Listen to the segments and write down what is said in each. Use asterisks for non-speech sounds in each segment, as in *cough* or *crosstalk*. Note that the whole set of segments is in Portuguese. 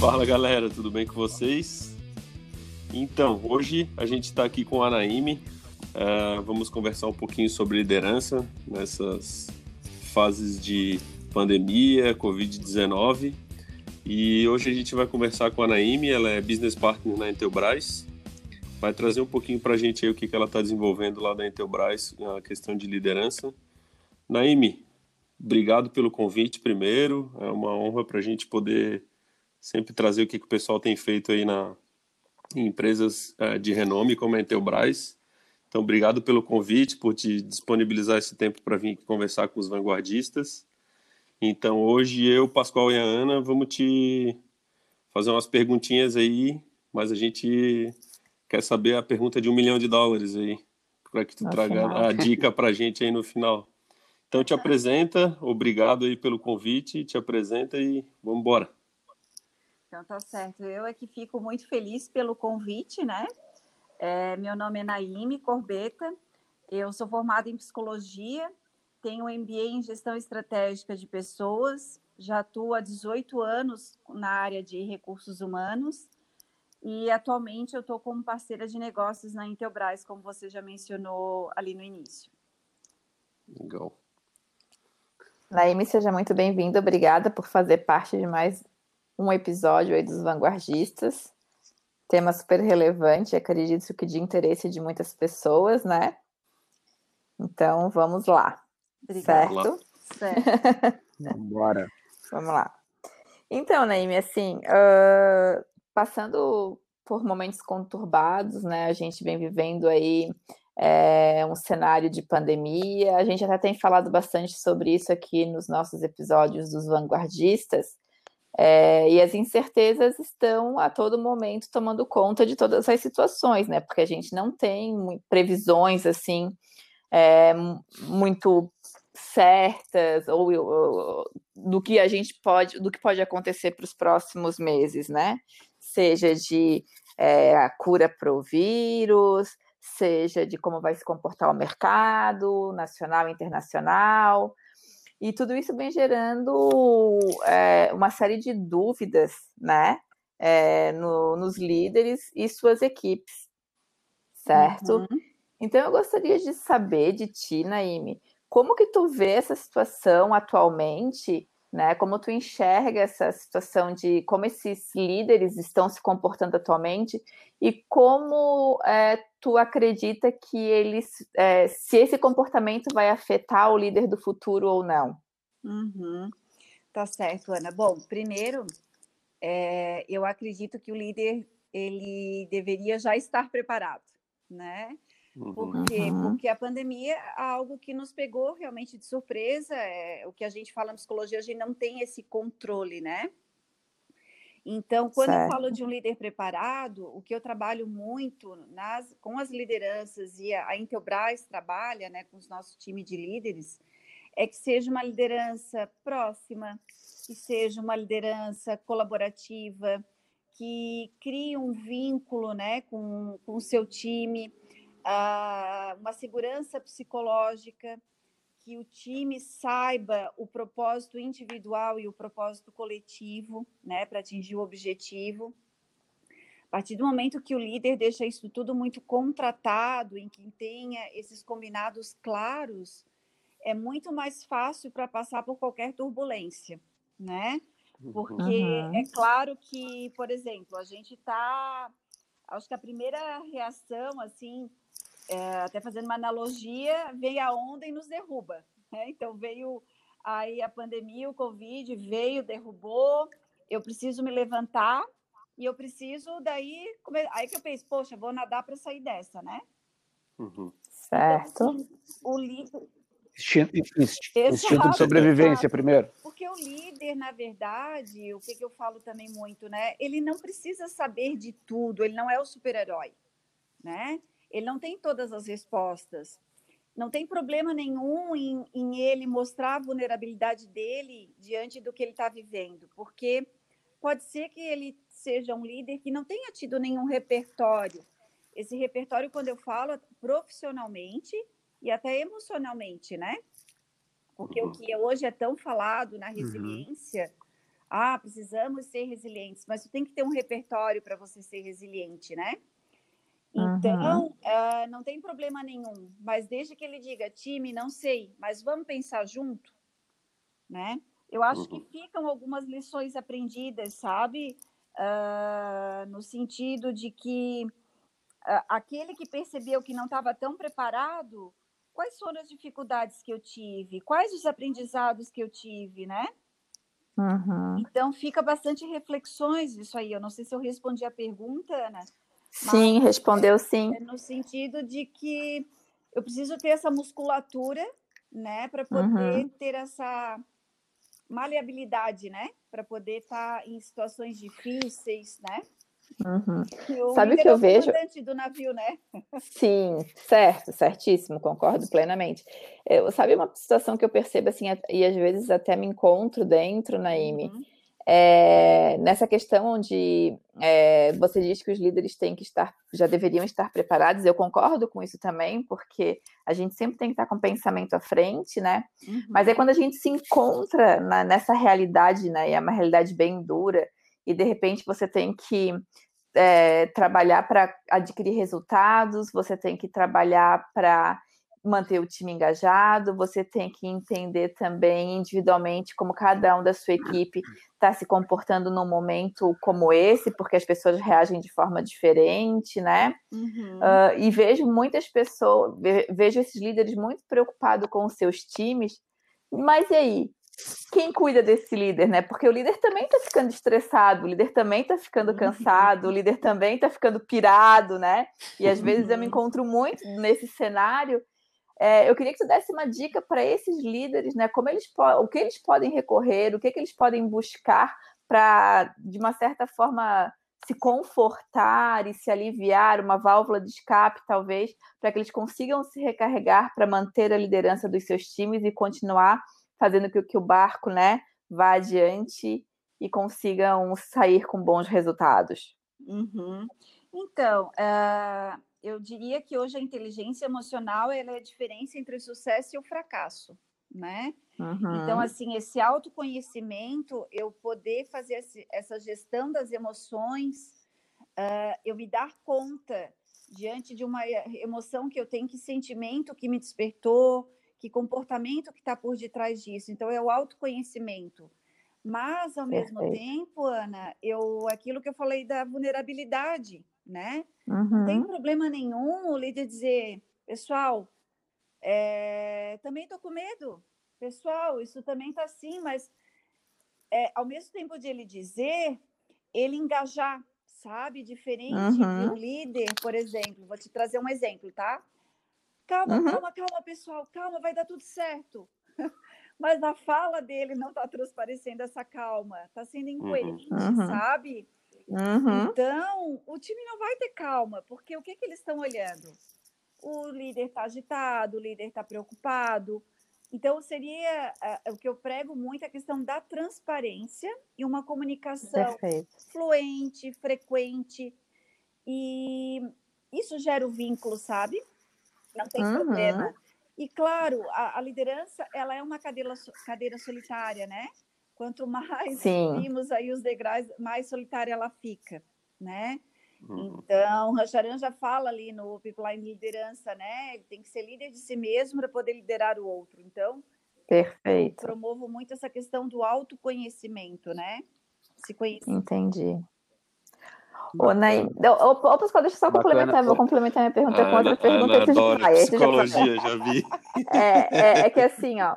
Fala galera, tudo bem com vocês? Então, hoje a gente está aqui com a Anaime. Uh, vamos conversar um pouquinho sobre liderança nessas fases de pandemia, Covid-19. E hoje a gente vai conversar com a Anaime, ela é business partner na Intelbras. Vai trazer um pouquinho para a gente aí o que, que ela está desenvolvendo lá da Intelbras, a questão de liderança. Naime, obrigado pelo convite primeiro. É uma honra para a gente poder sempre trazer o que, que o pessoal tem feito aí na, em empresas uh, de renome como a Intelbras. Então, obrigado pelo convite, por te disponibilizar esse tempo para vir conversar com os vanguardistas. Então, hoje eu, Pascoal e a Ana vamos te fazer umas perguntinhas aí, mas a gente quer saber a pergunta de um milhão de dólares aí, para que tu no traga final. a dica para a gente aí no final. Então, te apresenta, obrigado aí pelo convite, te apresenta e vamos embora. Então tá certo. Eu é que fico muito feliz pelo convite, né? É, meu nome é Naime Corbeta. Eu sou formada em psicologia, tenho um MBA em gestão estratégica de pessoas, já atuo há 18 anos na área de recursos humanos e atualmente eu estou como parceira de negócios na Intelbras, como você já mencionou ali no início. Legal. Naime, seja muito bem-vindo. Obrigada por fazer parte de mais um episódio aí dos vanguardistas. Tema super relevante, acredito que de interesse de muitas pessoas, né? Então, vamos lá. Obrigada. Certo? Certo. *laughs* Bora. vamos lá. Então, Naime, assim, uh, passando por momentos conturbados, né? A gente vem vivendo aí é, um cenário de pandemia. A gente até tem falado bastante sobre isso aqui nos nossos episódios dos vanguardistas. É, e as incertezas estão a todo momento tomando conta de todas as situações, né? Porque a gente não tem previsões assim é, muito certas ou, ou, do que a gente pode, do que pode acontecer para os próximos meses, né? Seja de é, a cura para o vírus, seja de como vai se comportar o mercado nacional e internacional. E tudo isso vem gerando é, uma série de dúvidas, né? É, no, nos líderes e suas equipes, certo? Uhum. Então eu gostaria de saber de ti, Naime, como que tu vê essa situação atualmente, né? Como tu enxerga essa situação de como esses líderes estão se comportando atualmente e como é, tu acredita que eles, é, se esse comportamento vai afetar o líder do futuro ou não? Uhum. Tá certo, Ana. Bom, primeiro, é, eu acredito que o líder ele deveria já estar preparado, né? Por quê? Uhum. Porque a pandemia é algo que nos pegou realmente de surpresa. É, o que a gente fala na psicologia, a gente não tem esse controle, né? Então, quando certo. eu falo de um líder preparado, o que eu trabalho muito nas, com as lideranças e a, a Intelbras trabalha né, com os nossos time de líderes, é que seja uma liderança próxima, que seja uma liderança colaborativa, que crie um vínculo né, com, com o seu time, uma segurança psicológica, que o time saiba o propósito individual e o propósito coletivo, né, para atingir o objetivo. A partir do momento que o líder deixa isso tudo muito contratado, em que tenha esses combinados claros, é muito mais fácil para passar por qualquer turbulência, né? Porque uhum. é claro que, por exemplo, a gente está, acho que a primeira reação, assim, é, até fazendo uma analogia, veio a onda e nos derruba. Né? Então veio aí a pandemia, o Covid veio, derrubou. Eu preciso me levantar e eu preciso daí. Aí que eu penso, poxa, vou nadar para sair dessa, né? Uhum. Certo. Então, o líder. Instinto, instinto de sobrevivência exato. primeiro. Porque o líder, na verdade, o que, que eu falo também muito, né? Ele não precisa saber de tudo, ele não é o super-herói, né? Ele não tem todas as respostas. Não tem problema nenhum em, em ele mostrar a vulnerabilidade dele diante do que ele está vivendo, porque pode ser que ele seja um líder que não tenha tido nenhum repertório. Esse repertório, quando eu falo, é profissionalmente e até emocionalmente, né? Porque uhum. o que hoje é tão falado na uhum. resiliência, uhum. ah, precisamos ser resilientes, mas tem que ter um repertório para você ser resiliente, né? Então, uhum. uh, não tem problema nenhum, mas desde que ele diga, time, não sei, mas vamos pensar junto, né? Eu acho que uhum. ficam algumas lições aprendidas, sabe? Uh, no sentido de que uh, aquele que percebeu que não estava tão preparado, quais foram as dificuldades que eu tive? Quais os aprendizados que eu tive, né? Uhum. Então, fica bastante reflexões isso aí. Eu não sei se eu respondi a pergunta, Ana, Sim, Mas, respondeu sim. É no sentido de que eu preciso ter essa musculatura, né, para poder uhum. ter essa maleabilidade, né, para poder estar tá em situações difíceis, né? Uhum. Sabe o que eu vejo? do navio, né? Sim, certo, certíssimo, concordo plenamente. Eu, sabe uma situação que eu percebo assim, e às vezes até me encontro dentro, Naime, uhum é, nessa questão onde é, você diz que os líderes têm que estar, já deveriam estar preparados, eu concordo com isso também, porque a gente sempre tem que estar com o pensamento à frente, né? Uhum. Mas é quando a gente se encontra na, nessa realidade, né? E é uma realidade bem dura, e de repente você tem que é, trabalhar para adquirir resultados, você tem que trabalhar para manter o time engajado, você tem que entender também individualmente como cada um da sua equipe está se comportando num momento como esse, porque as pessoas reagem de forma diferente, né? Uhum. Uh, e vejo muitas pessoas, vejo esses líderes muito preocupados com os seus times, mas e aí? Quem cuida desse líder, né? Porque o líder também está ficando estressado, o líder também está ficando cansado, o *laughs* líder também está ficando pirado, né? E às vezes eu me uhum. encontro muito nesse cenário é, eu queria que tu desse uma dica para esses líderes, né? Como eles o que eles podem recorrer, o que, que eles podem buscar para, de uma certa forma, se confortar e se aliviar, uma válvula de escape, talvez, para que eles consigam se recarregar para manter a liderança dos seus times e continuar fazendo com que o barco, né, vá adiante e consigam sair com bons resultados. Uhum. Então, uh, eu diria que hoje a inteligência emocional é a diferença entre o sucesso e o fracasso, né? Uhum. Então, assim, esse autoconhecimento, eu poder fazer essa gestão das emoções, uh, eu me dar conta diante de uma emoção que eu tenho, que sentimento que me despertou, que comportamento que está por detrás disso. Então, é o autoconhecimento. Mas, ao Perfeito. mesmo tempo, Ana, eu aquilo que eu falei da vulnerabilidade, né? Uhum. Não tem uhum. problema nenhum o líder dizer, pessoal, é, também estou com medo, pessoal, isso também está assim, mas é, ao mesmo tempo de ele dizer, ele engajar, sabe? Diferente uhum. de um uhum. líder, por exemplo, vou te trazer um exemplo, tá? Calma, uhum. calma, calma, pessoal, calma, vai dar tudo certo. *laughs* mas na fala dele não está transparecendo essa calma, está sendo incoerente, uhum. sabe? Uhum. Então, o time não vai ter calma, porque o que, que eles estão olhando? O líder está agitado, o líder está preocupado. Então, seria uh, o que eu prego muito a questão da transparência e uma comunicação Perfeito. fluente, frequente. E isso gera o vínculo, sabe? Não tem uhum. problema. E, claro, a, a, liderança ela é uma cadeira, cadeira solitária, né? Quanto mais Sim. vimos aí os degraus, mais solitária ela fica, né? Uhum. Então, Rancharan já fala ali no Pipeline Liderança, né? Ele tem que ser líder de si mesmo para poder liderar o outro. Então, Perfeito. promovo muito essa questão do autoconhecimento, né? Se conhecer. Entendi. Ô, Naim, ô, Pascoal, deixa eu só complementar, vou complementar minha pergunta com outra pergunta Ana vai. Psicologia, já, já vi. É, é, é, que assim, ó,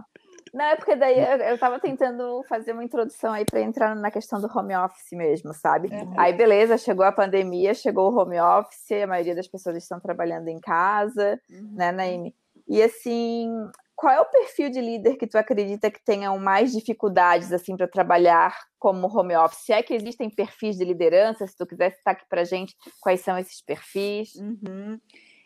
não, é porque daí eu, eu tava tentando fazer uma introdução aí para entrar na questão do home office mesmo, sabe? Uhum. Aí, beleza, chegou a pandemia, chegou o home office, a maioria das pessoas estão trabalhando em casa, uhum. né, Naime? E assim, qual é o perfil de líder que tu acredita que tenham mais dificuldades assim para trabalhar como home office? Se é que existem perfis de liderança, se tu quiser citar aqui para gente quais são esses perfis. Uhum.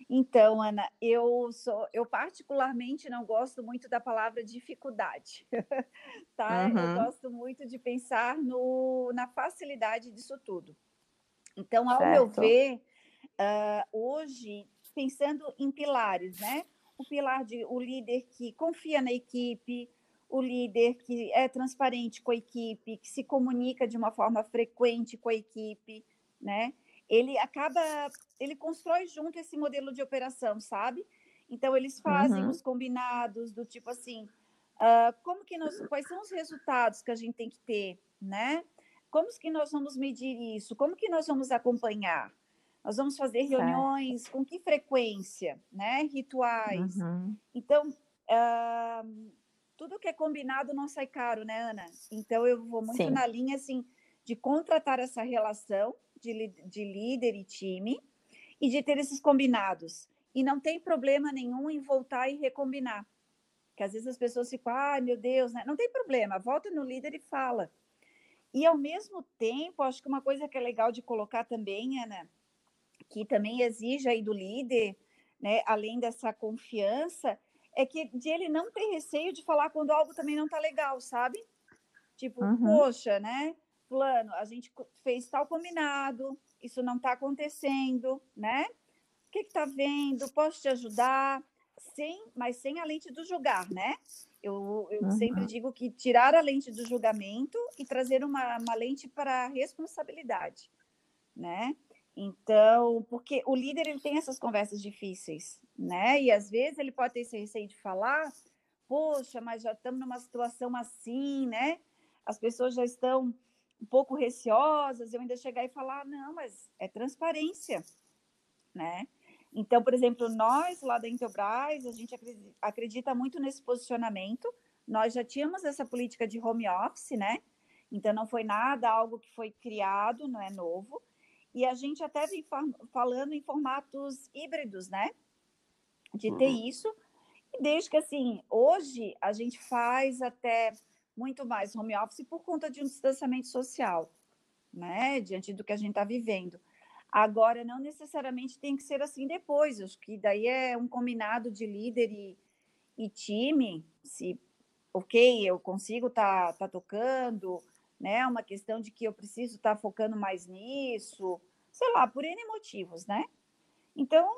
Então, Ana, eu sou, eu particularmente não gosto muito da palavra dificuldade, *laughs* tá? Uhum. Eu gosto muito de pensar no, na facilidade disso tudo. Então, ao certo. meu ver, uh, hoje, pensando em pilares, né? O pilar de o líder que confia na equipe, o líder que é transparente com a equipe, que se comunica de uma forma frequente com a equipe, né? Ele acaba, ele constrói junto esse modelo de operação, sabe? Então eles fazem uhum. os combinados do tipo assim, uh, como que nós, quais são os resultados que a gente tem que ter, né? Como que nós vamos medir isso? Como que nós vamos acompanhar? Nós vamos fazer reuniões certo. com que frequência, né? Rituais. Uhum. Então, uh, tudo que é combinado não sai caro, né, Ana? Então, eu vou muito Sim. na linha, assim, de contratar essa relação de, de líder e time e de ter esses combinados. E não tem problema nenhum em voltar e recombinar. Que às vezes as pessoas ficam, ai, ah, meu Deus, né? Não tem problema, volta no líder e fala. E ao mesmo tempo, acho que uma coisa que é legal de colocar também, Ana, que também exige aí do líder, né, além dessa confiança, é que de ele não ter receio de falar quando algo também não tá legal, sabe? Tipo, uhum. poxa, né? Plano, a gente fez tal combinado, isso não tá acontecendo, né? O que que tá vendo? Posso te ajudar? Sem, mas sem a lente do julgar, né? Eu, eu uhum. sempre digo que tirar a lente do julgamento e trazer uma, uma lente para a responsabilidade, né? Então, porque o líder ele tem essas conversas difíceis, né? E às vezes ele pode ter esse receio de falar, poxa, mas já estamos numa situação assim, né? As pessoas já estão um pouco receosas, eu ainda chegar e falar, não, mas é transparência, né? Então, por exemplo, nós lá da Intelbras, a gente acredita muito nesse posicionamento. Nós já tínhamos essa política de home office, né? Então, não foi nada algo que foi criado, não é novo. E a gente até vem falando em formatos híbridos, né? De ter uhum. isso. E desde que, assim, hoje a gente faz até muito mais home office por conta de um distanciamento social, né? Diante do que a gente está vivendo. Agora, não necessariamente tem que ser assim depois. Acho que daí é um combinado de líder e, e time. Se, ok, eu consigo estar tá, tá tocando, né? Uma questão de que eu preciso estar tá focando mais nisso, sei lá, por N motivos, né? Então,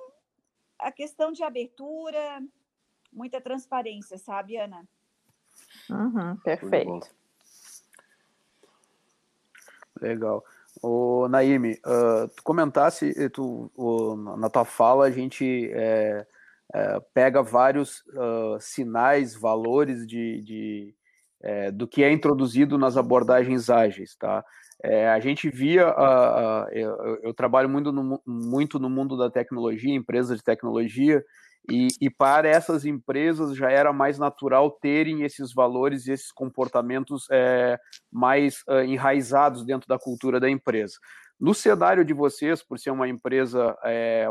a questão de abertura, muita transparência, sabe, Ana? Uhum, perfeito. Legal. O Naime, uh, tu comentasse, tu, o, na tua fala a gente é, é, pega vários uh, sinais, valores de, de, é, do que é introduzido nas abordagens ágeis, tá? A gente via, uh, eu, eu, trabalho muito no, muito no mundo da tecnologia, empresas de tecnologia, e, e, para essas empresas já era mais natural terem esses valores e esses comportamentos é, mais uh, enraizados dentro da cultura da empresa. No cenário de vocês, por ser uma empresa é,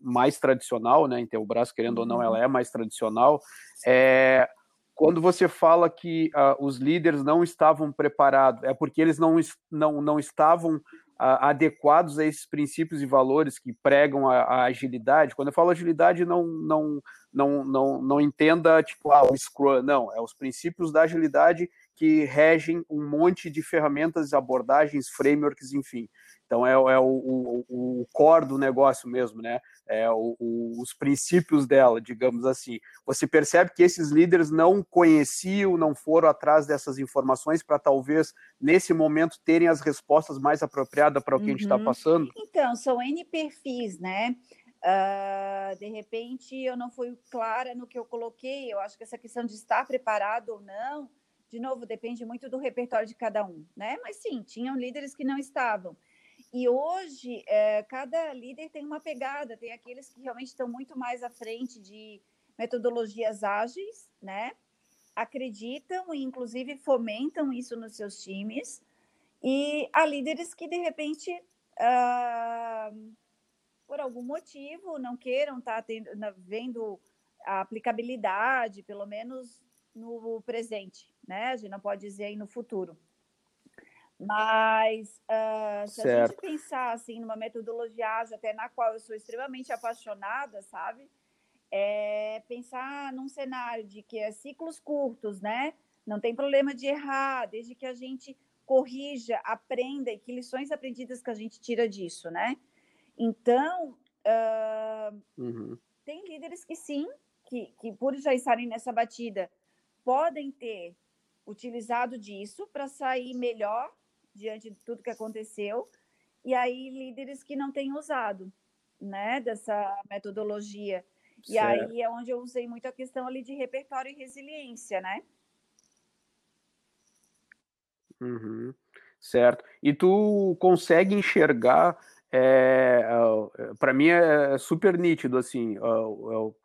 mais tradicional, né, Intelbras, querendo ou não, ela uhum. é mais tradicional, é, quando você fala que uh, os líderes não estavam preparados, é porque eles não, não, não estavam uh, adequados a esses princípios e valores que pregam a, a, agilidade. Quando eu falo agilidade, não, não, não, não, não entenda tipo ah, o Scrum, não, é os princípios da agilidade que regem um monte de ferramentas, abordagens, frameworks, enfim. Então é, é o, o, o, core do negócio mesmo, né? É o, os princípios dela, digamos assim. Você percebe que esses líderes não conheciam, não foram atrás dessas informações para talvez nesse momento terem as respostas mais apropriadas para o que uhum. a gente está uhum. passando? Então, são N perfis, né? Uh, de repente eu não fui clara no que eu coloquei. Eu acho que essa questão de estar preparado ou não, de novo, depende muito do repertório de cada um, né? Mas sim, tinham líderes que não estavam. E hoje, é, cada líder tem uma pegada, tem aqueles que realmente estão muito mais à frente de metodologias ágeis, né? Acreditam e, inclusive, fomentam isso nos seus times. E há líderes que, de repente, ah, por algum motivo, não queiram estar tá vendo a aplicabilidade, pelo menos no presente, né? A gente não pode dizer aí no futuro. Mas uh, se certo. a gente pensar assim numa metodologia ágil, até na qual eu sou extremamente apaixonada, sabe? É pensar num cenário de que é ciclos curtos, né? Não tem problema de errar, desde que a gente corrija, aprenda e que lições aprendidas que a gente tira disso, né? Então, uh, uhum. tem líderes que sim, que, que por já estarem nessa batida, podem ter utilizado disso para sair melhor diante de tudo que aconteceu, e aí líderes que não têm usado, né, dessa metodologia. E certo. aí é onde eu usei muito a questão ali de repertório e resiliência, né? Uhum, certo. E tu consegue enxergar, é, é para mim é, é super nítido, assim,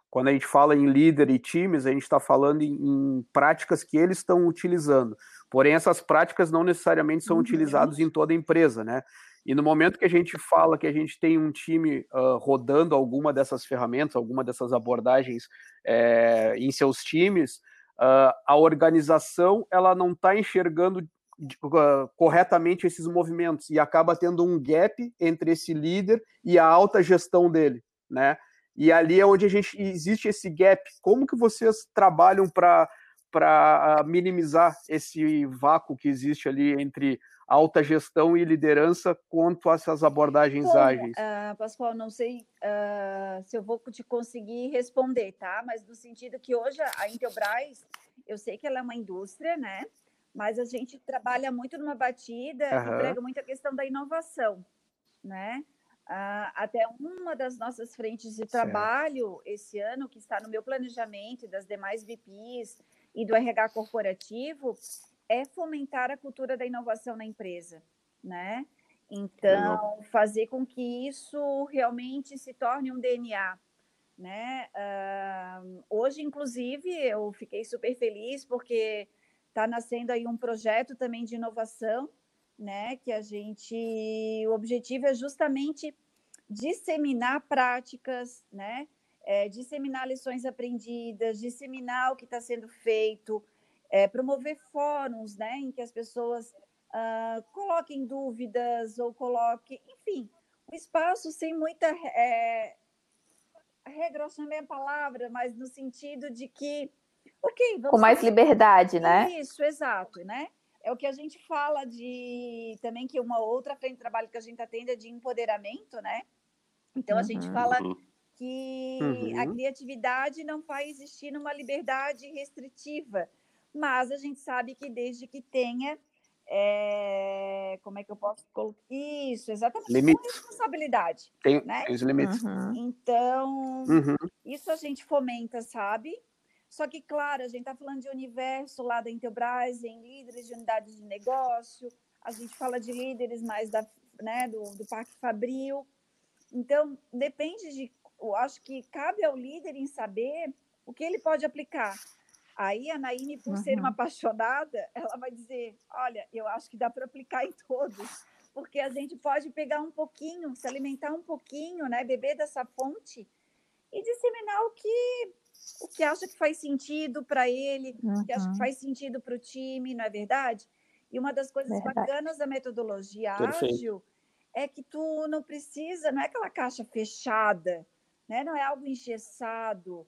quando a gente fala em líder e times, a gente está falando em, em, práticas que eles estão utilizando. Porém, essas práticas não necessariamente são uhum. utilizadas em toda a empresa, né? E no momento que a gente fala que a gente tem um time uh, rodando alguma dessas ferramentas, alguma dessas abordagens é, em seus times, uh, a organização ela não está enxergando uh, corretamente esses movimentos e acaba tendo um gap entre esse líder e a alta gestão dele, né? E ali é onde a gente existe esse gap. Como que vocês trabalham para para minimizar esse vácuo que existe ali entre alta gestão e liderança quanto a essas abordagens Bom, ágeis? Uh, Pascoal, não sei uh, se eu vou te conseguir responder, tá? Mas no sentido que hoje a Intelbras, eu sei que ela é uma indústria, né? Mas a gente trabalha muito numa batida uhum. e prega muito a questão da inovação, né? Uh, até uma das nossas frentes de trabalho certo. esse ano, que está no meu planejamento das demais VPs e do RH corporativo, é fomentar a cultura da inovação na empresa, né? Então, fazer com que isso realmente se torne um DNA, né? Uh, hoje, inclusive, eu fiquei super feliz porque está nascendo aí um projeto também de inovação, né? Que a gente, o objetivo é justamente disseminar práticas, né? É, disseminar lições aprendidas, disseminar o que está sendo feito, é, promover fóruns né, em que as pessoas uh, coloquem dúvidas ou coloquem, enfim, um espaço sem muita. É, regra, é a palavra, mas no sentido de que. Ok, Com mais liberdade, né? Isso, exato, né? É o que a gente fala de também que uma outra frente de trabalho que a gente está tendo é de empoderamento, né? Então uhum. a gente fala uhum. Que uhum. a criatividade não vai existir numa liberdade restritiva, mas a gente sabe que desde que tenha é, como é que eu posso colocar isso exatamente limites. responsabilidade tem, né? tem os limites uhum. então uhum. isso a gente fomenta sabe só que claro a gente está falando de universo lá da Intelbras em líderes de unidades de negócio a gente fala de líderes mais da né do, do Parque Fabril então depende de eu acho que cabe ao líder em saber o que ele pode aplicar Aí a Naine, por uhum. ser uma apaixonada, *laughs* ela vai dizer: Olha, eu acho que dá para aplicar em todos, porque a gente pode pegar um pouquinho, se alimentar um pouquinho, né, beber dessa fonte e disseminar o que o que acha que faz sentido para ele, uhum. o que acha que uhum. faz sentido para o time, não é verdade? E uma das coisas verdade. bacanas da metodologia Perfeito. ágil é que tu não precisa, não é aquela caixa fechada, né? não é algo engessado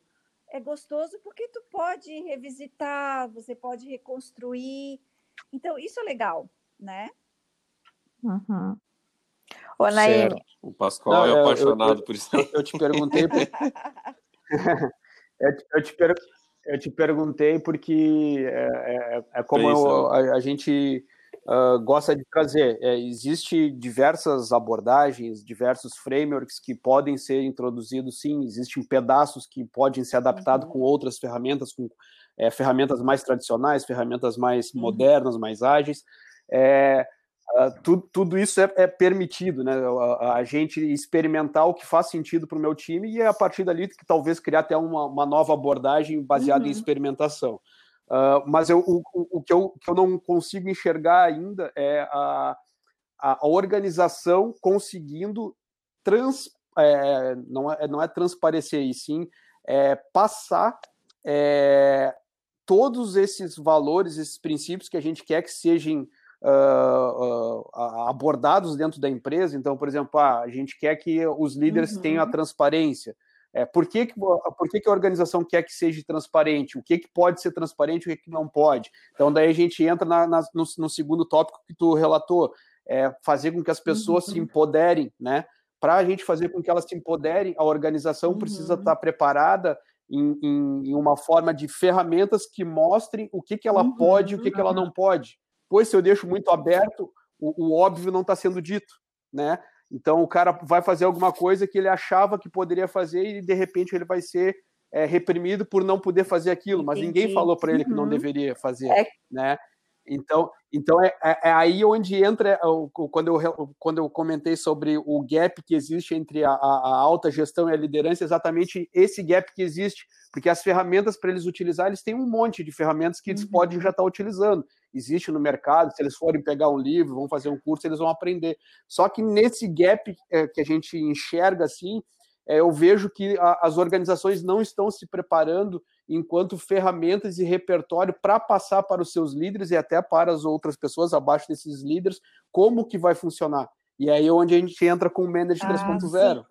é gostoso porque tu pode revisitar, você pode reconstruir. Então, isso é legal, né? Uhum. Ô. O Pascoal Não, é apaixonado eu, eu, por *laughs* isso. Eu te perguntei. eu, te, eu, te per... eu, te, perguntei porque é, é, é como eu, a, a, gente uh, gosta de trazer. É, existe diversas abordagens, diversos frameworks que podem ser introduzidos, sim, existem pedaços que podem ser adaptados uhum. com outras ferramentas, com é, ferramentas mais tradicionais, ferramentas mais uhum. modernas, mais ágeis. É, uh, tudo, tudo isso é, é permitido, né? A, a, gente experimentar o que faz sentido para o meu time e é a partir dali que talvez criar até uma, uma nova abordagem baseada uhum. em experimentação. Uh, mas eu, o, o, que eu, que eu não consigo enxergar ainda é a, a, organização conseguindo trans, é, não, é, não é transparecer, e sim é, passar é, todos esses valores, esses princípios que a gente quer que sejam uh, uh, abordados dentro da empresa. Então, por exemplo, ah, a gente quer que os líderes uhum. tenham a transparência. É, por que, que, por que, que a organização quer que seja transparente? O que, que pode ser transparente e o que, que não pode? Então, daí a gente entra na, na, no, no, segundo tópico que tu relatou, é fazer com que as pessoas uhum. se empoderem, né? Para a gente fazer com que elas se empoderem, a organização uhum. precisa estar preparada em, em, em, uma forma de ferramentas que mostrem o que, que ela uhum, pode e o que, que ela não pode. Pois se eu deixo muito aberto, o, o óbvio não está sendo dito, né? Então o cara vai fazer alguma coisa que ele achava que poderia fazer e de repente ele vai ser é, reprimido por não poder fazer aquilo, mas Entendi. ninguém falou para ele que não uhum. deveria fazer, é. né? Então, então é, é, é, aí onde entra quando eu, quando eu comentei sobre o gap que existe entre a, a alta gestão e a liderança, exatamente esse gap que existe, porque as ferramentas para eles utilizar, eles têm um monte de ferramentas que eles uhum. podem já estar tá utilizando. Existe no mercado, se eles forem pegar um livro, vão fazer um curso, eles vão aprender. Só que nesse gap é, que a gente enxerga assim, é, eu vejo que a, as organizações não estão se preparando enquanto ferramentas e repertório para passar para os seus líderes e até para as outras pessoas abaixo desses líderes como que vai funcionar. E aí é onde a gente entra com o Manager ah, 3.0.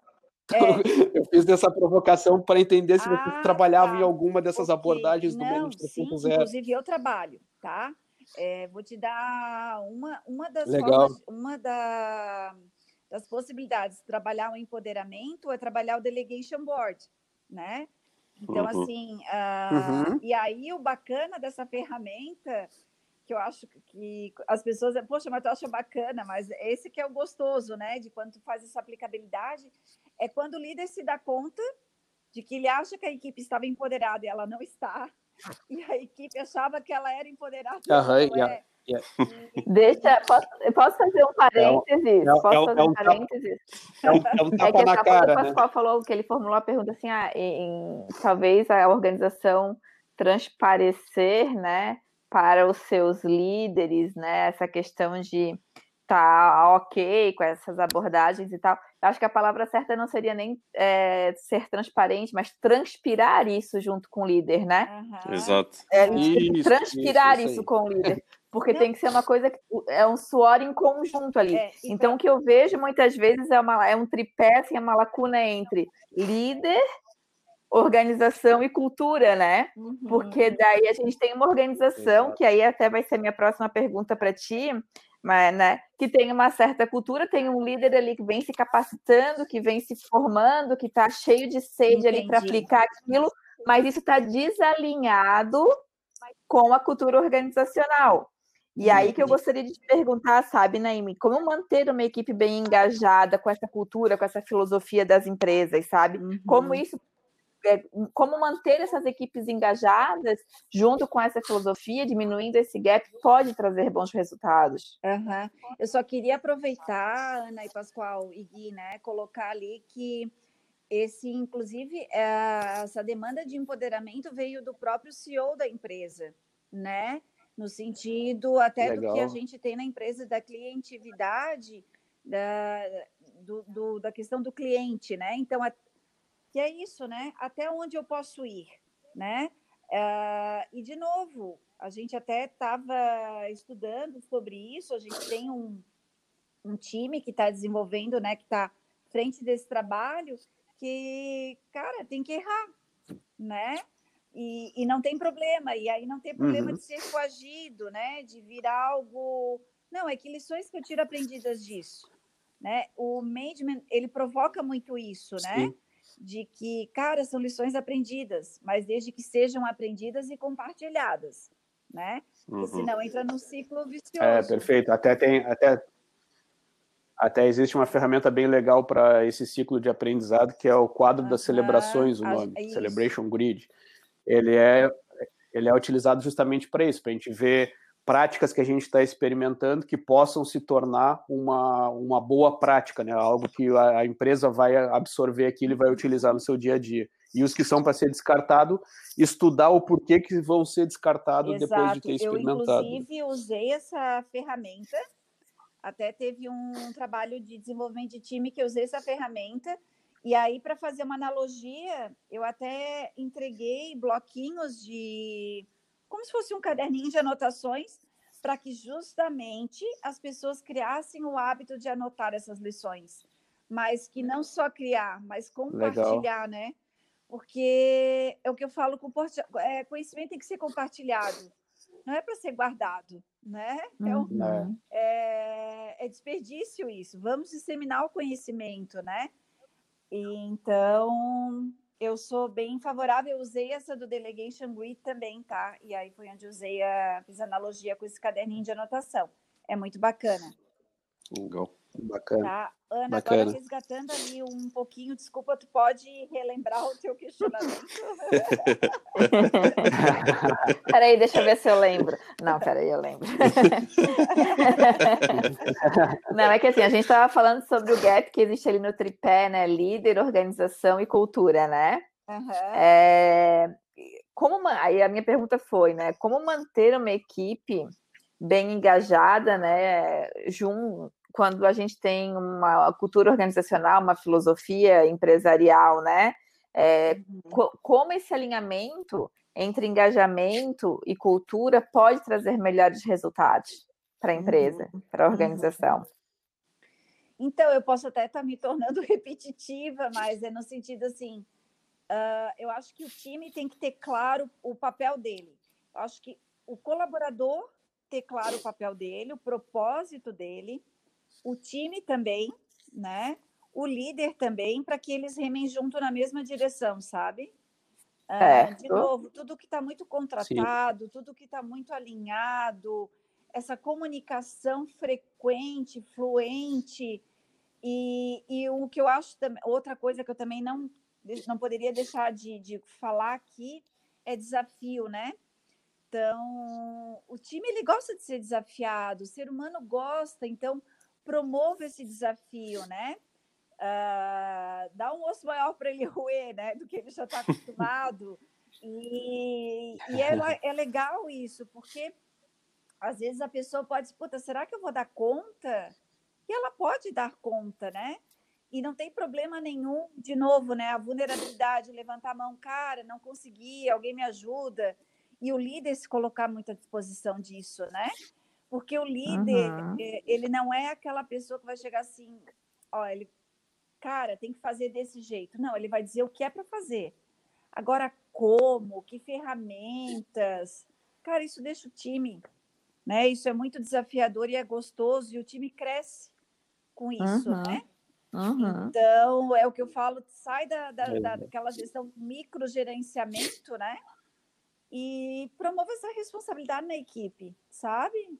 Então, é. *laughs* eu fiz dessa provocação para entender se ah, vocês trabalhavam tá. em alguma dessas abordagens do Manager 3.0. Inclusive, eu trabalho, tá? É, vou te dar uma, uma das Legal. formas, uma da, das possibilidades de trabalhar o empoderamento é trabalhar o delegation board, né? Então, uhum. assim, uh, uhum. e aí o bacana dessa ferramenta, que eu acho que as pessoas, poxa, mas tu acha bacana, mas esse que é o gostoso, né? De quando tu faz essa aplicabilidade, é quando o líder se dá conta de que ele acha que a equipe estava empoderada e ela não está, *laughs* e a equipe achava que ela era empoderada. Uhum, yeah. é. Yeah. Deixa, posso, posso fazer um parênteses? É, é, posso fazer é um, parênteses? É um, é um tapa é na cara. O? Pascoal né? falou que ele formulou a pergunta assim: ah, em, talvez a organização transparecer, né, para os seus líderes, né, essa questão de tá ok com essas abordagens e tal. Eu acho que a palavra certa não seria nem é, ser transparente, mas transpirar isso junto com o líder, né? Uhum. Exato. É, isso, transpirar isso, isso, isso com o líder. *laughs* Porque não. tem que ser uma coisa que é um suor em conjunto ali. É, então, o que eu vejo muitas vezes é, uma, é um tripé, assim, é uma lacuna entre líder, organização e cultura, né? Uhum. Porque daí a gente tem uma organização, Exato. que aí até vai ser a minha próxima pergunta para ti, mas, né, que tem uma certa cultura, tem um líder ali que vem se capacitando, que vem se formando, que está cheio de sede Entendi. ali para aplicar aquilo, mas isso está desalinhado com a cultura organizacional. E aí que eu gostaria de te perguntar, sabe, Naime, como manter uma equipe bem engajada com essa cultura, com essa filosofia das empresas, sabe? Uhum. Como isso é, como manter essas equipes engajadas junto com essa filosofia, diminuindo esse gap, pode trazer bons resultados. Uhum. Eu só queria aproveitar, Ana e Pascoal e Gui, né, colocar ali que esse, inclusive, é, essa demanda de empoderamento veio do próprio CEO da empresa, né? No sentido até Legal. do que a gente tem na empresa da clientividade, da, do, do, da questão do cliente, né? Então, a, que é isso, né? Até onde eu posso ir, né? Uh, e, de novo, a gente até estava estudando sobre isso, a gente tem um, um time que está desenvolvendo, né? Que está frente desse trabalho, que, cara, tem que errar, né? E, e não tem problema, e aí não tem problema uhum. de ser coagido, né? De vir algo. Não, é que lições que eu tiro aprendidas disso. Né? O management, ele provoca muito isso, né? Sim. De que, cara, são lições aprendidas, mas desde que sejam aprendidas e compartilhadas, né? Porque uhum. senão entra num ciclo vicioso. É, perfeito. Até tem, até, até existe uma ferramenta bem legal para esse ciclo de aprendizado, que é o quadro das celebrações, o nome, é Celebration Grid ele é, ele é utilizado justamente para isso, para a gente ver práticas que a gente está experimentando que possam se tornar uma, uma boa prática, né? algo que a, a empresa vai absorver aquilo e vai utilizar no seu dia a dia. E os que são para ser descartado, estudar o porquê que vão ser descartados depois de ter experimentado. Eu, inclusive, usei essa ferramenta, até teve um trabalho de desenvolvimento de time que eu usei essa ferramenta e aí, para fazer uma analogia, eu até entreguei bloquinhos de. como se fosse um caderninho de anotações, para que justamente as pessoas criassem o hábito de anotar essas lições. Mas que não só criar, mas compartilhar, Legal. né? Porque é o que eu falo, é, conhecimento tem que ser compartilhado, não é para ser guardado, né? Então, uhum. é, é desperdício isso. Vamos disseminar o conhecimento, né? Então, eu sou bem favorável, eu usei essa do Delegation Grid também, tá? E aí foi onde usei a, fiz analogia com esse caderninho de anotação. É muito bacana. Legal. Bacana. Tá? Ana, Bacana. agora resgatando ali um pouquinho, desculpa, tu pode relembrar o teu questionamento? *laughs* peraí, deixa eu ver se eu lembro. Não, peraí, eu lembro. *laughs* Não, é que assim, a gente estava falando sobre o gap que existe ali no tripé, né? Líder, organização e cultura, né? Aham. É, como, aí a minha pergunta foi, né? Como manter uma equipe bem engajada, né? Jun, quando a gente tem uma cultura organizacional, uma filosofia empresarial, né? É, co- como esse alinhamento entre engajamento e cultura pode trazer melhores resultados para a empresa, para a organização? Então, eu posso até estar me tornando *laughs* repetitiva, mas é no sentido assim, ah, eu acho que o time tem que ter claro o papel dele. Eu acho que o colaborador ter claro o papel dele, o propósito dele, o time também, né? O líder também, para que eles remem junto na mesma direção, sabe? Ah, de novo, tudo que está muito contratado, tudo que está muito alinhado, essa comunicação frequente, fluente, e, e o que eu acho também, outra coisa que eu também não, não poderia deixar de, de falar aqui é desafio, né? Então, o time ele gosta de ser desafiado, o ser humano gosta, então promova esse desafio, né? Ah, dá um osso maior para ele *laughs* roer, né? Do que ele já está acostumado. E, e é, é legal isso, porque às vezes a pessoa pode, puta, será que eu vou dar conta? E ela pode dar conta, né? E não tem problema nenhum, de novo, né? A vulnerabilidade, levantar a mão, cara, não consegui, alguém me ajuda. E o líder se colocar muito à disposição disso, né? Porque o líder, Uhum. ele não é aquela pessoa que vai chegar assim, ó, ele, cara, tem que fazer desse jeito. Não, ele vai dizer o que é para fazer. Agora, como, que ferramentas, cara, isso deixa o time, né? Isso é muito desafiador e é gostoso e o time cresce com isso, Uhum. né? Uhum. Então, é o que eu falo, sai da, da, É. da- daquela gestão microgerenciamento, né? E promove essa responsabilidade na equipe, sabe?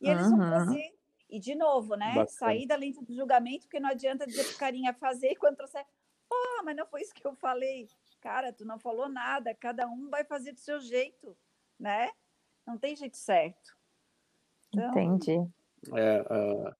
E eles vão Uhum. fazer. E, de novo, né? Bacana. Sair da lente do julgamento, porque não adianta dizer pro carinha fazer e quando trouxer, pô, mas não foi isso que eu falei. Cara, tu não falou nada, cada um vai fazer do seu jeito, né? Não tem jeito certo. Então, Entendi. É, ah,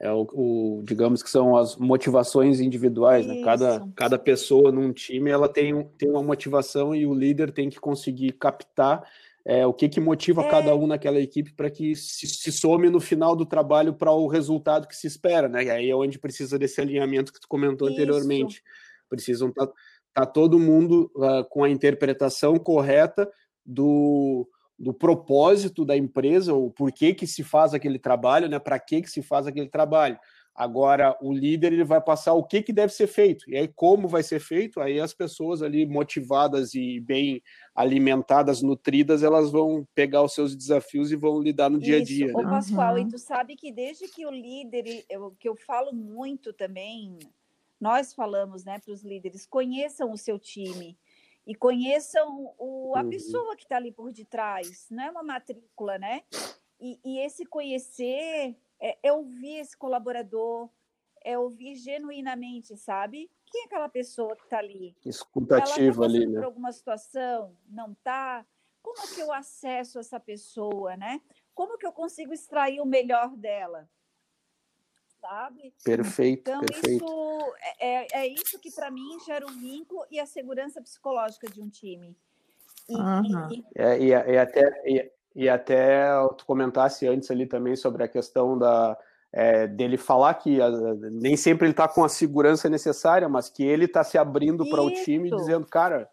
é o, o- digamos que são as motivações individuais, né? Cada, Isso. cada pessoa num time ela tem, um- tem uma motivação e o líder tem que conseguir captar é, o que, que motiva É. cada um naquela equipe para que se, se some no final do trabalho para o resultado que se espera, né? E aí é onde precisa desse alinhamento que tu comentou Isso. anteriormente. Precisam estar tá todo mundo ah, com a interpretação correta do, do propósito da empresa, o porquê que se faz aquele trabalho, né? Para que que se faz aquele trabalho. Agora, o líder ele vai passar o que, que deve ser feito, e aí como vai ser feito, aí as pessoas ali motivadas e bem alimentadas, nutridas, elas vão pegar os seus desafios e vão lidar no dia a dia. Ô, né? Pascoal, e Uhum. tu sabe que desde que o líder, e- eu, que eu falo muito também, nós falamos né, para os líderes, conheçam o seu time e conheçam o, a Uhum. pessoa que está ali por detrás, não é uma matrícula, né? E, e esse conhecer é, é ouvir esse colaborador, é ouvir genuinamente, sabe? Quem é aquela pessoa que está ali? Ela está Escutativo ali, passando né? por alguma situação? Não está? Como é que eu acesso essa pessoa, né? Como que eu consigo extrair o melhor dela? Sabe? Perfeito, Então, perfeito. isso é, é- é isso que, para mim, gera o vínculo e a segurança psicológica de um time. E, Uhum. e- É, e, e até, e, até tu comentasse antes ali também sobre a questão da, é, dele falar que a- nem sempre ele está com a segurança necessária, mas que ele está se abrindo para o time dizendo, cara,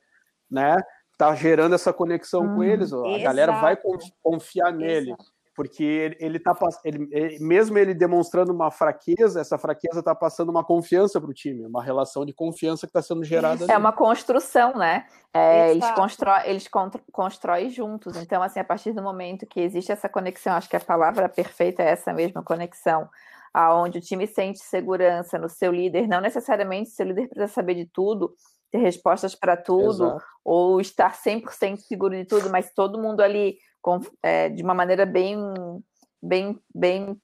né, tá gerando essa conexão com Uhum. eles, ó, a galera vai confiar nele, Exato. Porque ele, ele tá ele, ele- mesmo ele demonstrando uma fraqueza, essa fraqueza está passando uma confiança para o time, uma relação de confiança que está sendo gerada ali. É uma construção, né? É, eles Exato. constro eles constroem juntos. Então, assim, a partir do momento que existe essa conexão, acho que a palavra perfeita é essa mesma conexão, aonde o time sente segurança no seu líder, não necessariamente seu líder precisa saber de tudo, ter respostas para tudo, Exato. ou estar 100% seguro de tudo, mas todo mundo ali com, é, de uma maneira bem, bem, bem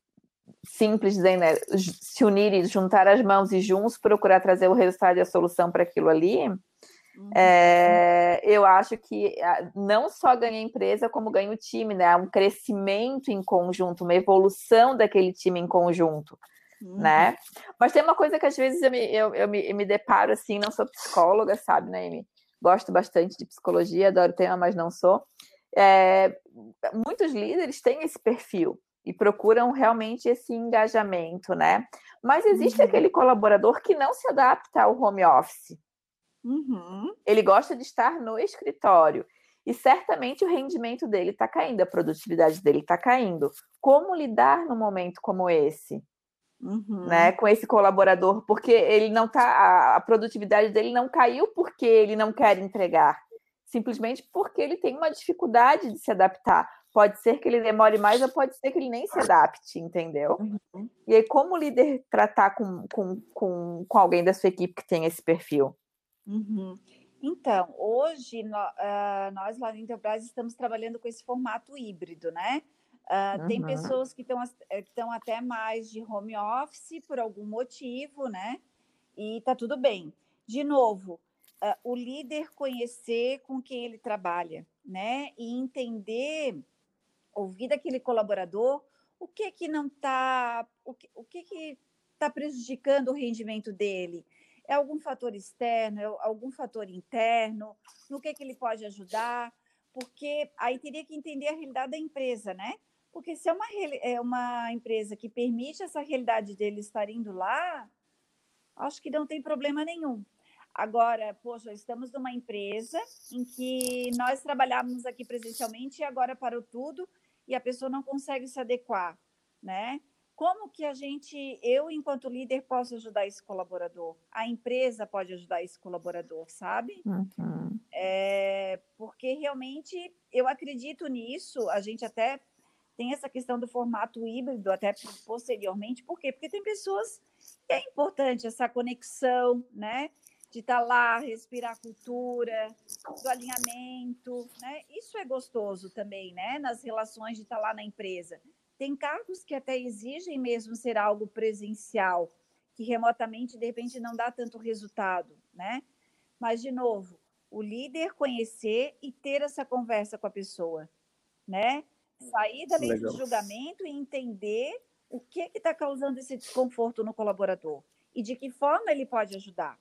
simples, dizendo, né? se unir e juntar as mãos e juntos procurar trazer o resultado e a solução para aquilo ali, uhum. é, eu acho que não só ganha a empresa, como ganha o time, né? Um crescimento em conjunto, uma evolução daquele time em conjunto. Uhum. Né? Mas tem uma coisa que às vezes eu me, eu, eu, me, eu me deparo assim, não sou psicóloga, sabe, né, Amy? Gosto bastante de psicologia, adoro o tema, mas não sou. É, muitos líderes têm esse perfil e procuram realmente esse engajamento, né? Mas existe uhum. aquele colaborador que não se adapta ao home office. Uhum. Ele gosta de estar no escritório. E certamente o rendimento dele está caindo, a produtividade dele está caindo. Como lidar num momento como esse? Uhum. Né, com esse colaborador, porque ele não tá. A produtividade dele não caiu porque ele não quer entregar simplesmente porque ele tem uma dificuldade de se adaptar. Pode ser que ele demore mais, ou pode ser que ele nem se adapte, entendeu? Uhum. E aí, como o líder tratar com, com, com, com alguém da sua equipe que tem esse perfil? Uhum. Então, hoje no, uh, nós lá no Enterprise estamos trabalhando com esse formato híbrido, né? Uh, uhum. Tem pessoas que estão até mais de home office por algum motivo, né? E tá tudo bem. De novo, uh, o líder conhecer com quem ele trabalha, né? E entender, ouvir daquele colaborador o que que não está, o que, o que que está prejudicando o rendimento dele. É algum fator externo, é algum fator interno, no que que ele pode ajudar, porque aí teria que entender a realidade da empresa, né? Porque se é uma, é uma empresa que permite essa realidade dele estar indo lá, acho que não tem problema nenhum. Agora, poxa, estamos numa empresa em que nós trabalhávamos aqui presencialmente e agora parou tudo e a pessoa não consegue se adequar, né? Como que a gente, eu enquanto líder, posso ajudar esse colaborador? A empresa pode ajudar esse colaborador, sabe? Uhum. É, porque realmente eu acredito nisso. A gente até tem essa questão do formato híbrido até posteriormente. Por quê? Porque tem pessoas que é importante essa conexão, né? De estar tá lá, respirar cultura, do alinhamento, né? Isso é gostoso também, né? Nas relações de estar tá lá na empresa. Tem cargos que até exigem mesmo ser algo presencial, que remotamente de repente não dá tanto resultado, né? Mas de novo, o líder conhecer e ter essa conversa com a pessoa, né? Sair da lei de julgamento e entender o que está causando esse desconforto no colaborador e de que forma ele pode ajudar.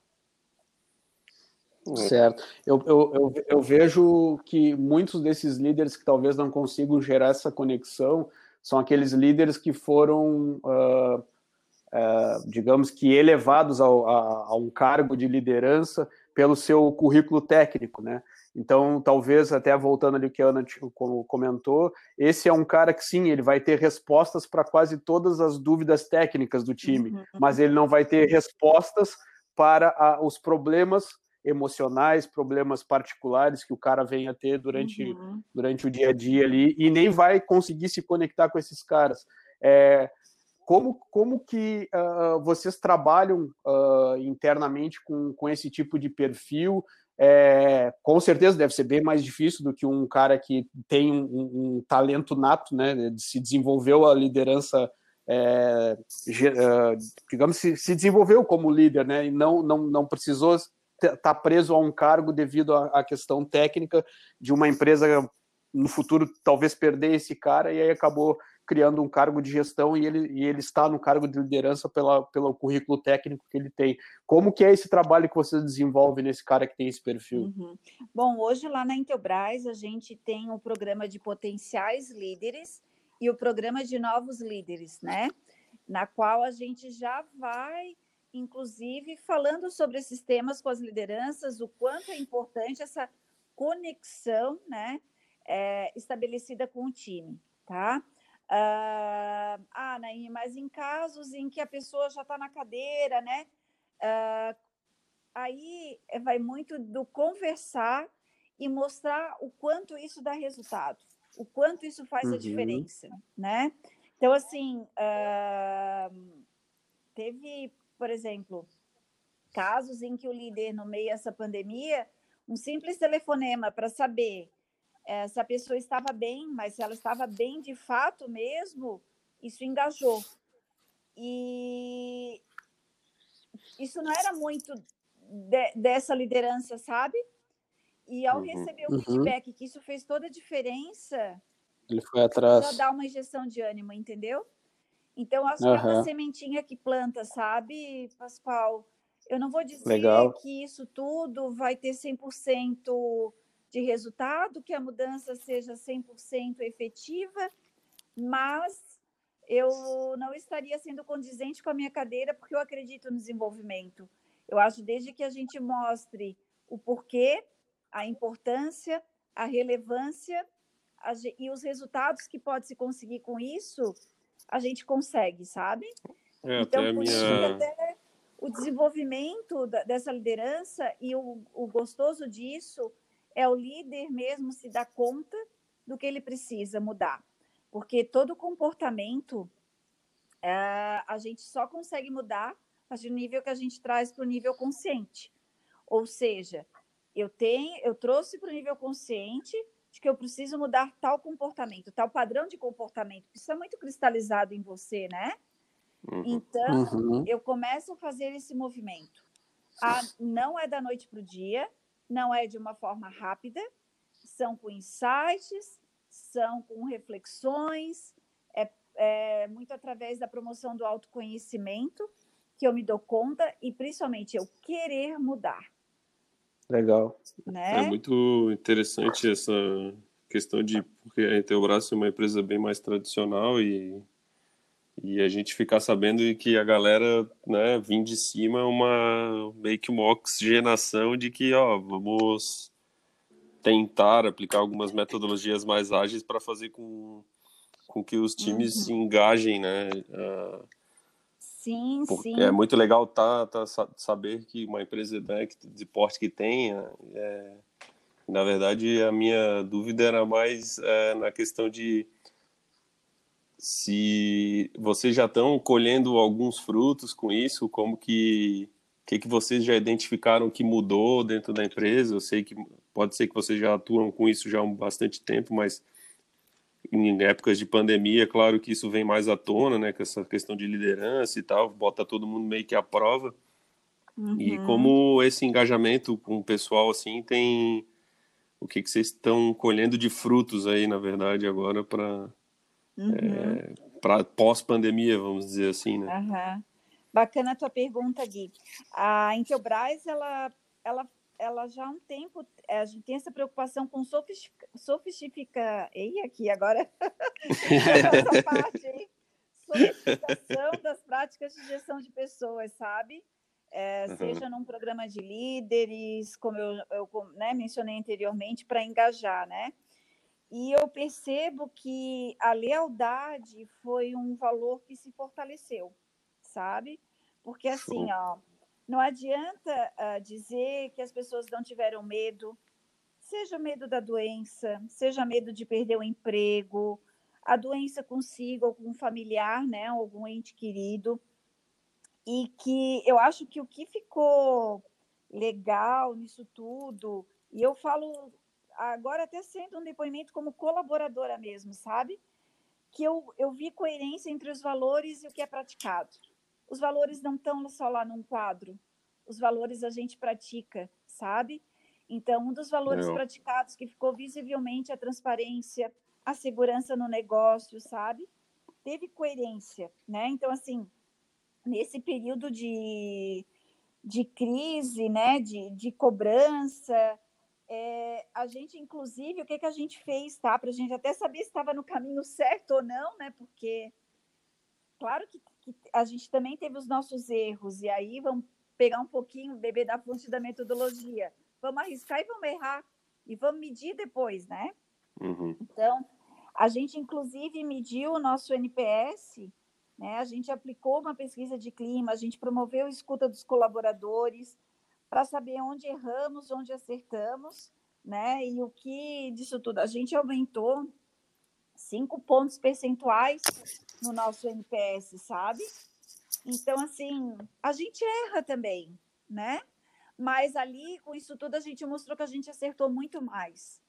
Certo. Eu, eu, eu, eu, vejo que muitos desses líderes que talvez não consigam gerar essa conexão são aqueles líderes que foram, uh, uh, digamos que, elevados ao, a, a, um cargo de liderança pelo seu currículo técnico, né? Então, talvez, até voltando ali o que a Ana comentou, esse é um cara que sim, ele vai ter respostas para quase todas as dúvidas técnicas do time, uhum. mas ele não vai ter respostas para a, os problemas emocionais, problemas particulares que o cara vem a ter durante, uhum. durante o dia a dia ali e nem vai conseguir se conectar com esses caras. É, como, como que uh, vocês trabalham uh, internamente com, com esse tipo de perfil? É, com certeza deve ser bem mais difícil do que um cara que tem um, um talento nato, né? Se desenvolveu a liderança, é, digamos, se, se desenvolveu como líder, né? E não, não, não precisou está preso a um cargo devido à, questão técnica de uma empresa no futuro talvez perder esse cara e aí acabou criando um cargo de gestão e ele, e ele está no cargo de liderança pela, pelo currículo técnico que ele tem. Como que é esse trabalho que você desenvolve nesse cara que tem esse perfil? Uhum. Bom, hoje lá na Intelbras a gente tem o um programa de potenciais líderes e o programa de novos líderes, né? Na qual a gente já vai inclusive falando sobre esses temas com as lideranças, o quanto é importante essa conexão né, é, estabelecida com o time, tá? Uh, ah, Naim, mas em casos em que a pessoa já está na cadeira, né? Uh, aí vai muito do conversar e mostrar o quanto isso dá resultado, o quanto isso faz uhum. a diferença, né? Então, assim, uh, teve por exemplo, casos em que o líder, no meio dessa pandemia, um simples telefonema para saber é, se a pessoa estava bem, mas se ela estava bem de fato mesmo, isso engajou. E isso não era muito de, dessa liderança, sabe? E ao uhum. receber o uhum. feedback que isso fez toda a diferença, ele foi atrás. Já dá uma injeção de ânimo, entendeu? Então, acho uhum. que é uma sementinha que planta, sabe, Pascoal? Eu não vou dizer Legal. que isso tudo vai ter 100% de resultado, que a mudança seja 100% efetiva, mas eu não estaria sendo condizente com a minha cadeira porque eu acredito no desenvolvimento. Eu acho desde que a gente mostre o porquê, a importância, a relevância a, e os resultados que pode se conseguir com isso, a gente consegue, sabe? É, então, por minha... isso até o desenvolvimento da, dessa liderança e o, o gostoso disso é o líder mesmo se dar conta do que ele precisa mudar. Porque todo comportamento é, a gente só consegue mudar a partir do nível que a gente traz para o nível consciente. Ou seja, eu tenho, eu trouxe para o nível consciente de que eu preciso mudar tal comportamento, tal padrão de comportamento. Isso é muito cristalizado em você, né? Uhum. Então, uhum. eu começo a fazer esse movimento. Ah, não é da noite para o dia, não é de uma forma rápida, são com insights, são com reflexões, é, é muito através da promoção do autoconhecimento que eu me dou conta e principalmente eu querer mudar. Legal. Né? É muito interessante essa questão de porque a Intelbras é uma empresa bem mais tradicional e e a gente ficar sabendo que a galera, né, vim de cima uma meio que uma oxigenação de que, ó, vamos tentar aplicar algumas metodologias mais ágeis para fazer com, com que os times uhum. se engajem, né? Uh, sim, sim. É muito legal tá, tá, saber que uma empresa né, de porte que tenha. É, na verdade, a minha dúvida era mais é, na questão de se vocês já estão colhendo alguns frutos com isso, como que que que vocês já identificaram que mudou dentro da empresa? Eu sei que pode ser que vocês já atuam com isso já há bastante tempo, mas em épocas de pandemia, claro que isso vem mais à tona, né, com essa questão de liderança e tal, bota todo mundo meio que à prova. Uhum. E como esse engajamento com o pessoal assim tem o que que vocês estão colhendo de frutos aí, na verdade, agora para uhum. é, para pós-pandemia, vamos dizer assim, né? Uhum. Bacana a tua pergunta, Gui. A Intelbras, ela, ela, ela já há um tempo, é, a gente tem essa preocupação com sofisticar, sofisticar ei, aqui agora, *laughs* essa parte, hein? sofisticação das práticas de gestão de pessoas, sabe? É, uhum. Seja num programa de líderes, como eu, eu né, mencionei anteriormente, para engajar, né? E eu percebo que a lealdade foi um valor que se fortaleceu, sabe? Porque assim, ó, não adianta uh, dizer que as pessoas não tiveram medo, seja medo da doença, seja medo de perder o emprego, a doença consigo ou com um familiar, né, algum ente querido. E que eu acho que o que ficou legal nisso tudo, e eu falo agora até sendo um depoimento como colaboradora mesmo, sabe? Que eu, eu vi coerência entre os valores e o que é praticado. Os valores não estão só lá num quadro, os valores a gente pratica, sabe? Então, um dos valores não. praticados que ficou visivelmente a transparência, a segurança no negócio, sabe? Teve coerência, né? Então, assim, nesse período de, de crise, né, de, de cobrança, é, a gente, inclusive, o que, que a gente fez, tá? Para a gente até saber se estava no caminho certo ou não, né? Porque, claro que, que, a gente também teve os nossos erros, e aí vamos pegar um pouquinho, beber da fonte da metodologia. Vamos arriscar e vamos errar, e vamos medir depois, né? Uhum. Então, a gente, inclusive, mediu o nosso NPS, né? A gente aplicou uma pesquisa de clima, a gente promoveu a escuta dos colaboradores, para saber onde erramos, onde acertamos, né? E o que disso tudo? A gente aumentou cinco pontos percentuais no nosso NPS, sabe? Então, assim, a gente erra também, né? Mas ali, com isso tudo, a gente mostrou que a gente acertou muito mais.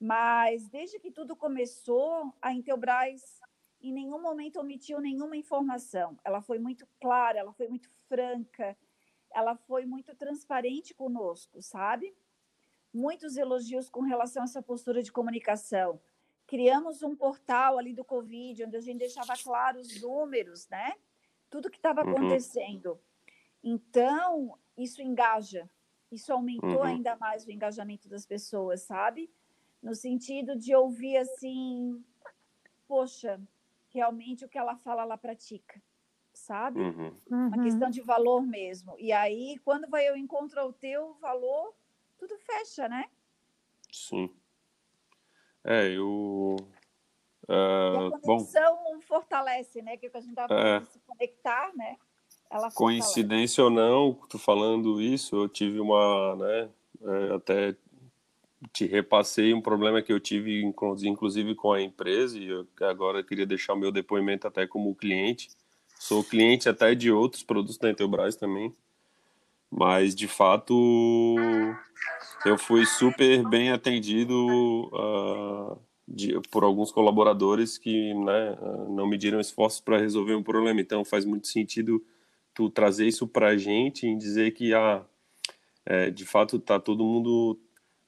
Mas desde que tudo começou, a Intelbras em nenhum momento omitiu nenhuma informação. Ela foi muito clara, ela foi muito franca, ela foi muito transparente conosco, sabe? Muitos elogios com relação a essa postura de comunicação. Criamos um portal ali do Covid, onde a gente deixava claro os números, né? Tudo que estava uhum. acontecendo. Uhum. Então, isso engaja, isso aumentou uhum. ainda mais o engajamento das pessoas, sabe? No sentido de ouvir assim, poxa, realmente o que ela fala, ela pratica, sabe? Uhum. Uma questão de valor mesmo. E aí, quando vai eu encontro o teu valor, tudo fecha, né? Sim. É, eu. Uh, e a conexão bom, fortalece, né? Que a gente estava é, se conectar, né? Ela coincidência ou não, tu falando isso, eu tive uma, né? É, até te repassei um problema que eu tive, inclusive com a empresa, e eu agora queria deixar o meu depoimento até como cliente. Sou cliente até de outros produtos da Intelbras também, mas de fato eu fui super bem atendido uh, de, por alguns colaboradores que né, não mediram esforços para resolver um problema. Então faz muito sentido tu trazer isso para a gente e dizer que ah, é, de fato tá todo mundo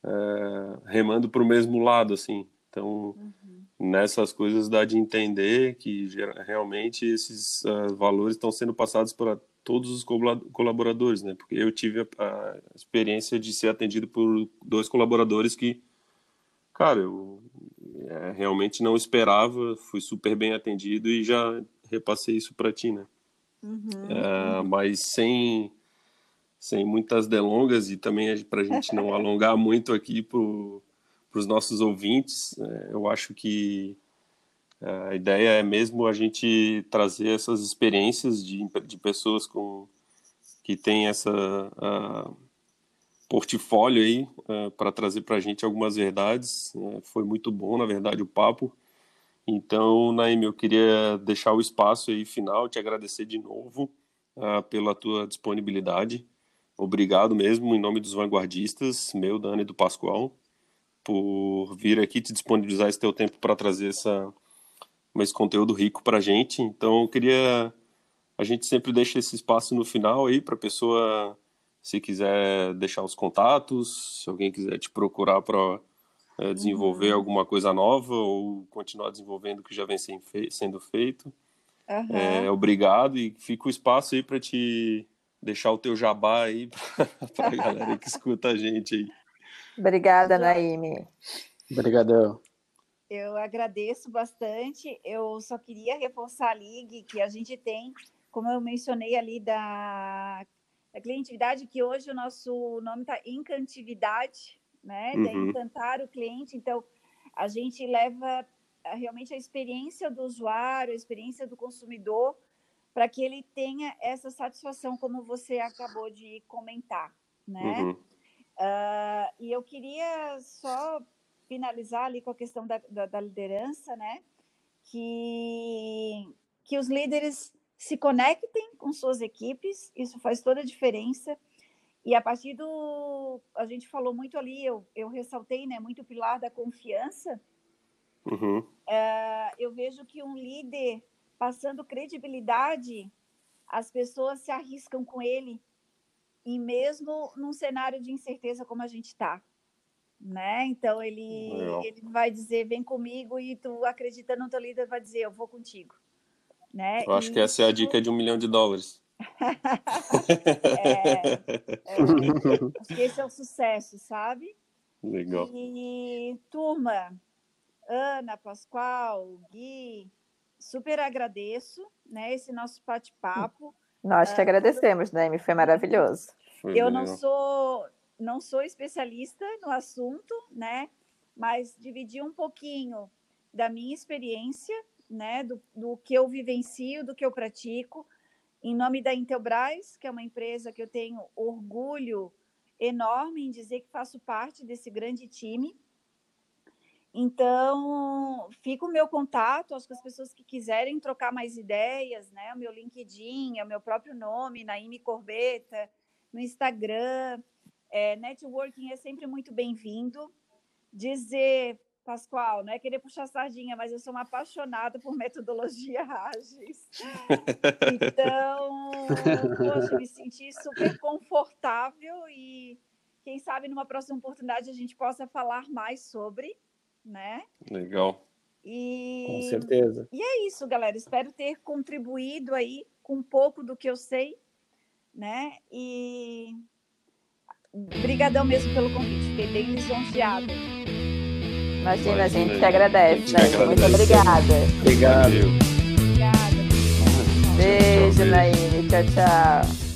é, remando para o mesmo lado, assim. Então, uhum. nessas coisas dá de entender que realmente esses uh, valores estão sendo passados para todos os colaboradores, né? Porque eu tive a, a, experiência de ser atendido por dois colaboradores que, cara, eu é, realmente não esperava, fui super bem atendido e já repassei isso para ti, né? Uhum. É, mas sem sem muitas delongas e também para a gente não alongar muito aqui para os nossos ouvintes, é, eu acho que a ideia é mesmo a gente trazer essas experiências de, de pessoas com que têm essa uh, portfólio aí uh, para trazer para a gente algumas verdades. Uh, foi muito bom, na verdade, o papo. Então, Naime, eu queria deixar o espaço aí final, te agradecer de novo pela tua disponibilidade. Obrigado mesmo, em nome dos vanguardistas, meu, Dani e do Pascoal, por vir aqui te disponibilizar esse teu tempo para trazer essa, esse conteúdo rico para a gente. Então, eu queria. A gente sempre deixa esse espaço no final aí para a pessoa, se quiser deixar os contatos, se alguém quiser te procurar para é, desenvolver uhum. alguma coisa nova ou continuar desenvolvendo o que já vem sendo feito. Uhum. É, obrigado e fica o espaço aí para te deixar o teu jabá aí *laughs* para a galera que escuta a gente aí. Obrigada, Naime. Obrigadão. Eu agradeço bastante. Eu só queria reforçar a Ligue que a gente tem, como eu mencionei ali da, da clientividade, que hoje o nosso nome está Encantividade, né? Uhum. De encantar o cliente. Então, a gente leva realmente a experiência do usuário, a experiência do consumidor para que ele tenha essa satisfação, como você acabou de comentar, né? Uhum. Uh, e eu queria só finalizar ali com a questão da, da, da, liderança, né? Que, que os líderes se conectem com suas equipes, isso faz toda a diferença. E a partir do. A gente falou muito ali, eu, eu ressaltei, né? Muito o pilar da confiança. Uhum. Uh, eu vejo que um líder passando credibilidade, as pessoas se arriscam com ele, e mesmo num cenário de incerteza como a gente está. Né? Então ele, ele vai dizer vem comigo e tu acredita no teu líder vai dizer eu vou contigo, né? Eu acho e que essa é a dica de um milhão de dólares. *laughs* é, é, acho que esse é o sucesso, sabe? Legal. E turma, Ana, Pascoal, Gui, super agradeço, né, esse nosso bate-papo. Nós te uh, agradecemos, né, foi maravilhoso. Eu não sou não sou especialista no assunto, né, mas dividi um pouquinho da minha experiência, né, do, do que eu vivencio, do que eu pratico, em nome da Intelbras, que é uma empresa que eu tenho orgulho enorme em dizer que faço parte desse grande time, então, fica o meu contato, acho que as pessoas que quiserem trocar mais ideias, né? O meu LinkedIn, o meu próprio nome, Naime Corbeta, no Instagram. É, networking é sempre muito bem-vindo. Dizer, Pascoal, não é querer puxar sardinha, mas eu sou uma apaixonada por metodologia Agis. Então, poxa, me senti super confortável e quem sabe numa próxima oportunidade a gente possa falar mais sobre, né? Legal. E, Com certeza. E é isso, galera. Espero ter contribuído aí com um pouco do que eu sei, né? E brigadão mesmo pelo convite. Fiquei bem lisonjeada. Imagina, a gente que agradece. Né? Muito obrigada. Obrigado. Obrigada. Beijo, Naine. Tchau, tchau.